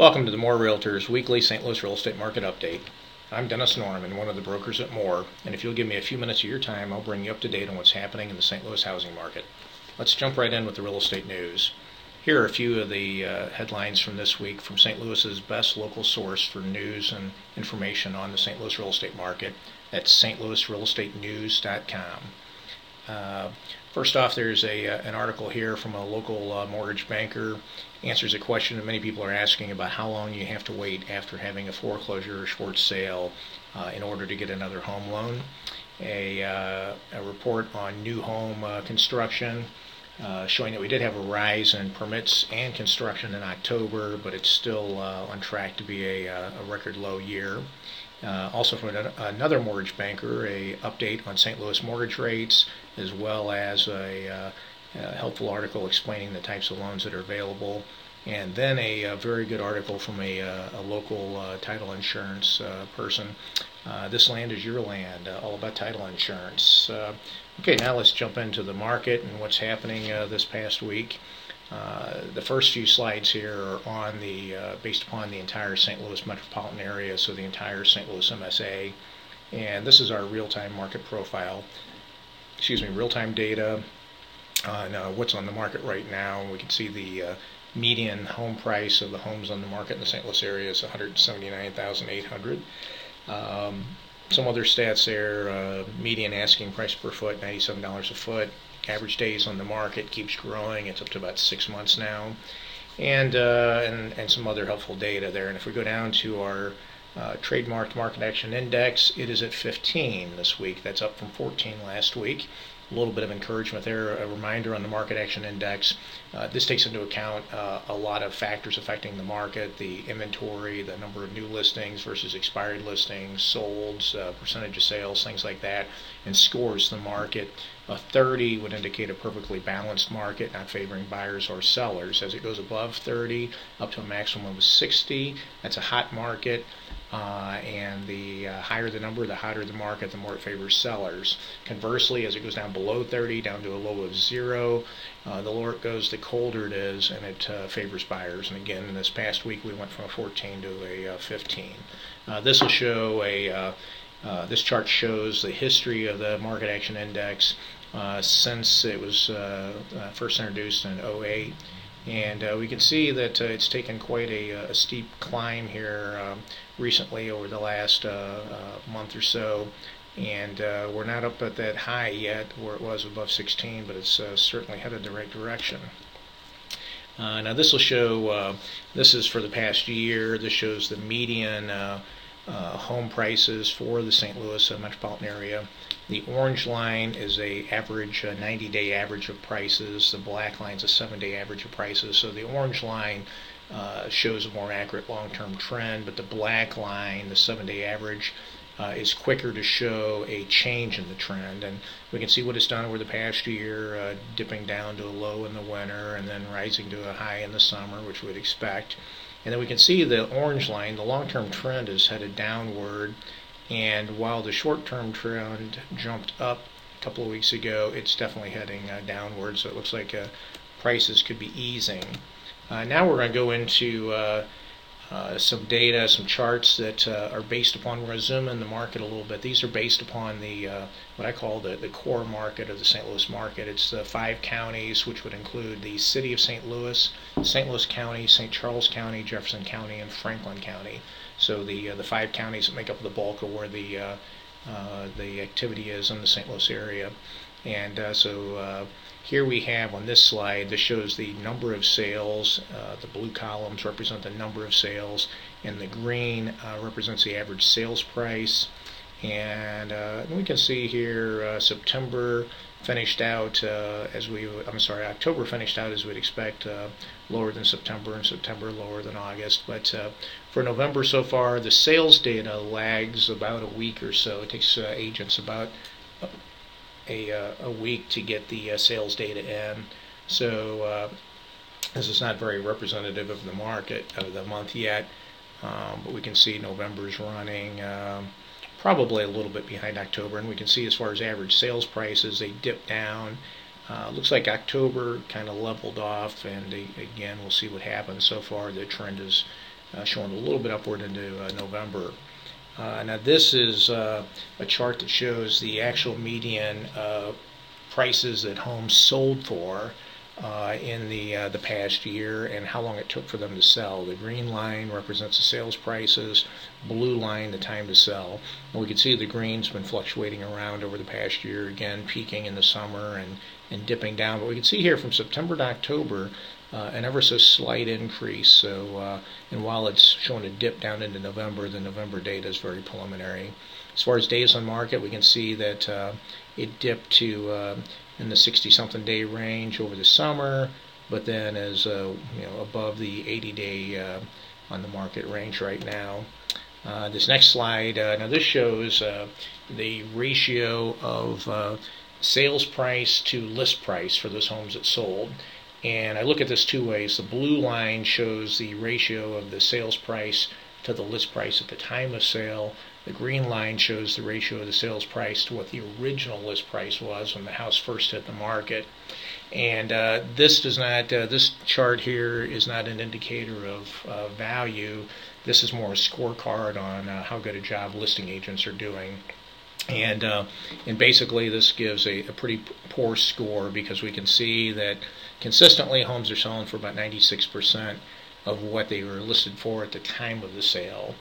Welcome to the MORE Realtors Weekly St. Louis Real Estate Market Update. I'm Dennis Norman, one of the brokers at MORE, and if you'll give me a few minutes of your time, I'll bring you up to date on what's happening in the St. Louis housing market. Let's jump right in with the real estate news. Here are a few of the uh, headlines from this week from St. Louis's best local source for news and information on the St. Louis real estate market. That's stlouisrealestatenews.com. Uh, first off, there's a uh, an article here from a local uh, mortgage banker answers a question that many people are asking about how long you have to wait after having a foreclosure or short sale uh, in order to get another home loan. A, uh, a report on new home uh, construction showing that we did have a rise in permits and construction in October, but it's still on track to be a, a record low year. Uh, also from another mortgage banker, a update on St. Louis mortgage rates, as well as a, uh, a, helpful article explaining the types of loans that are available, and then a, a very good article from a, uh, a local uh, title insurance uh, person. this land is your land, all about title insurance. okay, now let's jump into the market and what's happening this past week. Uh, the first few slides here are on the uh, based upon the entire St. Louis metropolitan area, so the entire St. Louis MSA, and this is our real-time market profile. Excuse me, real-time data on uh, what's on the market right now. We can see the uh, median home price of the homes on the market in the St. Louis area is 179,800. Um, some other stats there: uh, median asking price per foot, $97 a foot average days on the market keeps growing. It's up to about six months now, and uh, and and some other helpful data there. And if we go down to our uh, trademarked market action index, it is at 15 this week. That's up from 14 last week a little bit of encouragement there. A reminder on the market action index. Uh, this takes into account uh, a lot of factors affecting the market the inventory, the number of new listings versus expired listings, solds, uh, percentage of sales, things like that, and scores the market. A 30 would indicate a perfectly balanced market, not favoring buyers or sellers. As it goes above 30, up to a maximum of 60, that's a hot market. Uh, and the uh, higher the number, the hotter the market, the more it favors sellers. Conversely, as it goes down below 30, down to a low of zero, uh, the lower it goes, the colder it is, and it uh, favors buyers. And again, in this past week, we went from a 14 to a uh, 15. Uh, this will show a this chart shows the history of the market action index since it was first introduced in 08 and uh, we can see that uh, it's taken quite a, a steep climb here um, recently over the last uh, uh month or so. And uh, we're not up at that high yet where it was above 16 but it's uh, certainly headed the right direction. Now this will show this is for the past year. This shows the median home prices for the St. Louis metropolitan area the orange line is a average 90-day average of prices. The black line is a seven-day average of prices. So the orange line uh, shows a more accurate long-term trend, but the black line, the seven-day average, uh, is quicker to show a change in the trend. And we can see what it's done over the past year, uh, dipping down to a low in the winter and then rising to a high in the summer, which we'd expect. And then we can see the orange line, the long-term trend is headed downward and while the short-term trend jumped up a couple of weeks ago, it's definitely heading uh, downward. So it looks like uh, prices could be easing. Uh, now we're going to go into uh, uh, some data, some charts that uh, are based upon. We're going to zoom in the market a little bit. These are based upon the what I call the, the core market of the St. Louis market. It's the five counties, which would include the city of St. Louis, St. Louis County, St. Charles County, Jefferson County, and Franklin County. So the uh, the five counties that make up the bulk of where the uh, uh, the activity is in the St. Louis area. And uh, so uh, here we have on this slide, this shows the number of sales. Uh, the blue columns represent the number of sales, and the green represents the average sales price. And we can see here September finished out uh, as we, I'm sorry, October finished out as we'd expect, uh, lower than September, and September lower than August. But uh, for November so far, the sales data lags about a week or so. It takes uh, agents about a, uh, a week to get the uh, sales data in. So this is not very representative of the market of the month yet. Um, but we can see November's running. Um, probably a little bit behind October. And we can see as far as average sales prices, they dipped down. Uh, looks like October kind of leveled off, and they, again, we'll see what happens. So far, the trend is uh, showing a little bit upward into uh, November. Uh, now this is uh, a chart that shows the actual median prices that homes sold for uh, in the uh, the past year and how long it took for them to sell. The green line represents the sales prices, blue line the time to sell. And we can see the green's been fluctuating around over the past year, again peaking in the summer and, and dipping down. But we can see here from September to October uh, an ever so slight increase. So, uh, and while it's showing a dip down into November, the November data is very preliminary. As far as days on market, we can see that uh, it dipped to uh, in the 60 something day range over the summer, but then is uh, you know above the 80 day uh, on the market range right now. Uh, this next slide, uh, now this shows uh, the ratio of uh, sales price to list price for those homes that sold. And I look at this two ways. The blue line shows the ratio of the sales price to the list price at the time of sale. The green line shows the ratio of the sales price to what the original list price was when the house first hit the market. And uh, this does not, uh, this chart here is not an indicator of uh, value. This is more a scorecard on uh, how good a job listing agents are doing. And uh, and basically, this gives a, a pretty poor score because we can see that consistently homes are selling for about 96% of what they were listed for at the time of the sale.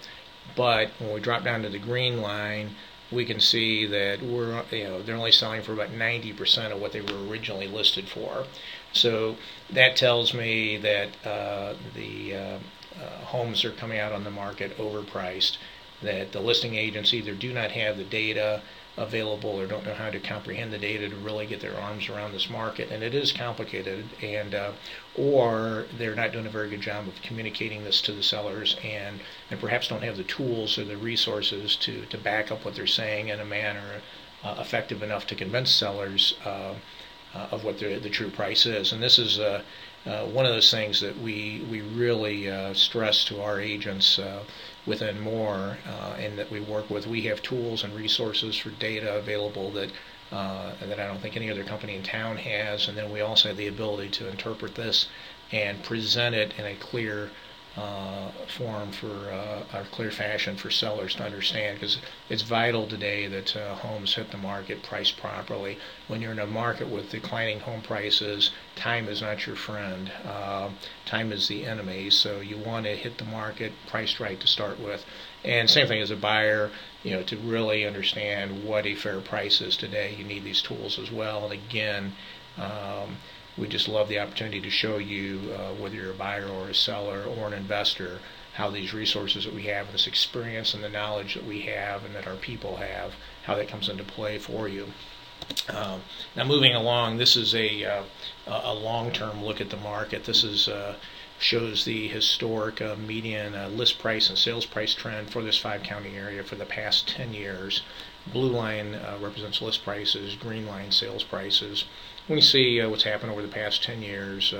But when we drop down to the green line, we can see that we're you know they're only selling for about 90% of what they were originally listed for. So that tells me that uh, the uh, uh, homes are coming out on the market overpriced. That the listing agents either do not have the data available or don't know how to comprehend the data to really get their arms around this market. And it is complicated, and uh, or they're not doing a very good job of communicating this to the sellers, and and perhaps don't have the tools or the resources to to back up what they're saying in a manner uh, effective enough to convince sellers. Uh, uh of what the, the true price is, and this is uh, uh, one of those things that we we really stress to our agents within more uh, and that we work with. We have tools and resources for data available that uh, that I don't think any other company in town has, and then we also have the ability to interpret this and present it in a clear uh, form for uh, a clear fashion for sellers to understand because it's vital today that uh, homes hit the market priced properly. When you're in a market with declining home prices, time is not your friend. Uh, time is the enemy. So you want to hit the market priced right to start with. And same thing as a buyer, you know, to really understand what a fair price is today, you need these tools as well. And again, um, we just love the opportunity to show you, uh, whether you're a buyer or a seller or an investor, how these resources that we have, this experience and the knowledge that we have and that our people have, how that comes into play for you. Um, now, moving along, this is a uh, a long-term look at the market. This is uh, shows the historic uh, median uh, list price and sales price trend for this five-county area for the past 10 years. Blue line uh, represents list prices, green line sales prices. We see uh, what's happened over the past 10 years.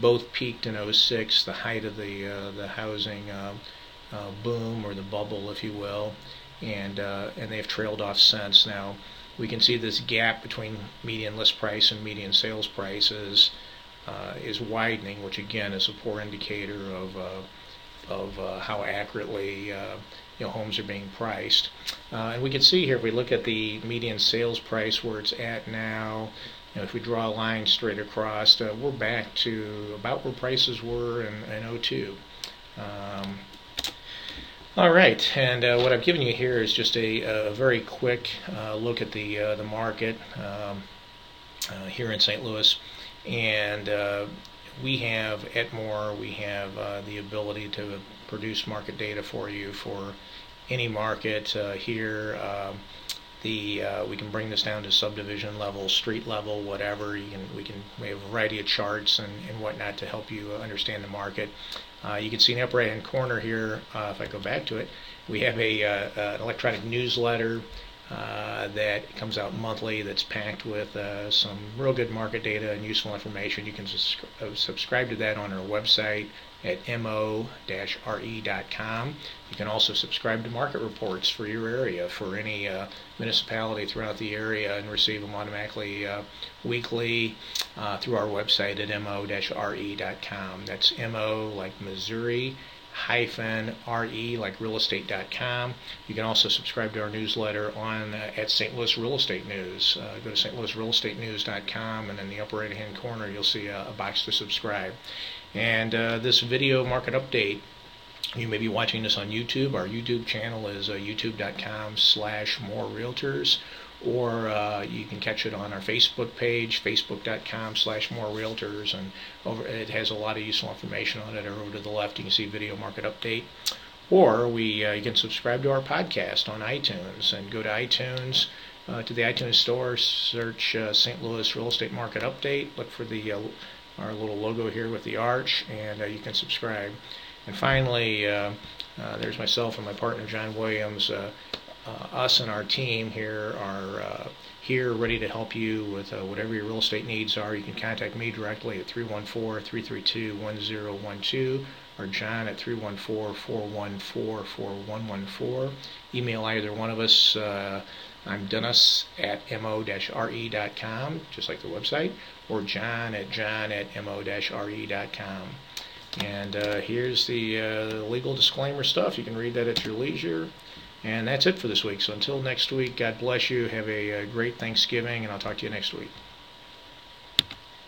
Both peaked in 06, the height of the the housing boom or the bubble, if you will, and and they've trailed off since. Now we can see this gap between median list price and median sales prices is widening, which again is a poor indicator of of uh, how accurately uh, you know homes are being priced. Uh, and we can see here if we look at the median sales price where it's at now. You know, if we draw a line straight across, uh, we're back to about where prices were in, in 02. Um, all right, and uh, what I've given you here is just a, a very quick uh, look at the the market um, here in St. Louis, and we have at MORE, we have uh, the ability to produce market data for you for any market uh, here. Um, the uh, we can bring this down to subdivision level, street level, whatever. You can we can we have a variety of charts and, and whatnot to help you understand the market. Uh, you can see in the upper right hand corner here, uh, if I go back to it, we have a uh, an electronic newsletter uh, that comes out monthly that's packed with uh, some real good market data and useful information. You can sus- uh, subscribe to that on our website at mo-re.com. You can also subscribe to market reports for your area, for any uh, municipality throughout the area, and receive them automatically uh, weekly through our website at mo-re.com. That's mo like Missouri hyphen re like realestate.com. You can also subscribe to our newsletter on uh, at St. Louis Real Estate News. Uh, go to st louis real estate stlouisrealestatenews.com and in the upper right hand corner you'll see a, a box to subscribe. And uh, this video market update you may be watching this on YouTube. Our YouTube channel is uh, youtube.com slash more realtors or uh, you can catch it on our Facebook page, facebook.com slash more realtors, and over, it has a lot of useful information on it. Or Over to the left, you can see video market update. Or we uh, you can subscribe to our podcast on iTunes and go to iTunes uh, to the iTunes store, search uh, St. Louis Real Estate Market Update, look for the uh, our little logo here with the arch, and uh, you can subscribe. And finally, there's myself and my partner John Williams uh, us and our team here are uh, here ready to help you with uh, whatever your real estate needs are. You can contact me directly at 314-332-1012 or John at 314-414-4114. Email either one of us. Uh, I'm Dennis at mo-re.com, just like the website, or John at john at mo-re.com. And uh, here's the uh, legal disclaimer stuff. You can read that at your leisure. And that's it for this week. So until next week, God bless you. Have a, a great Thanksgiving, and I'll talk to you next week.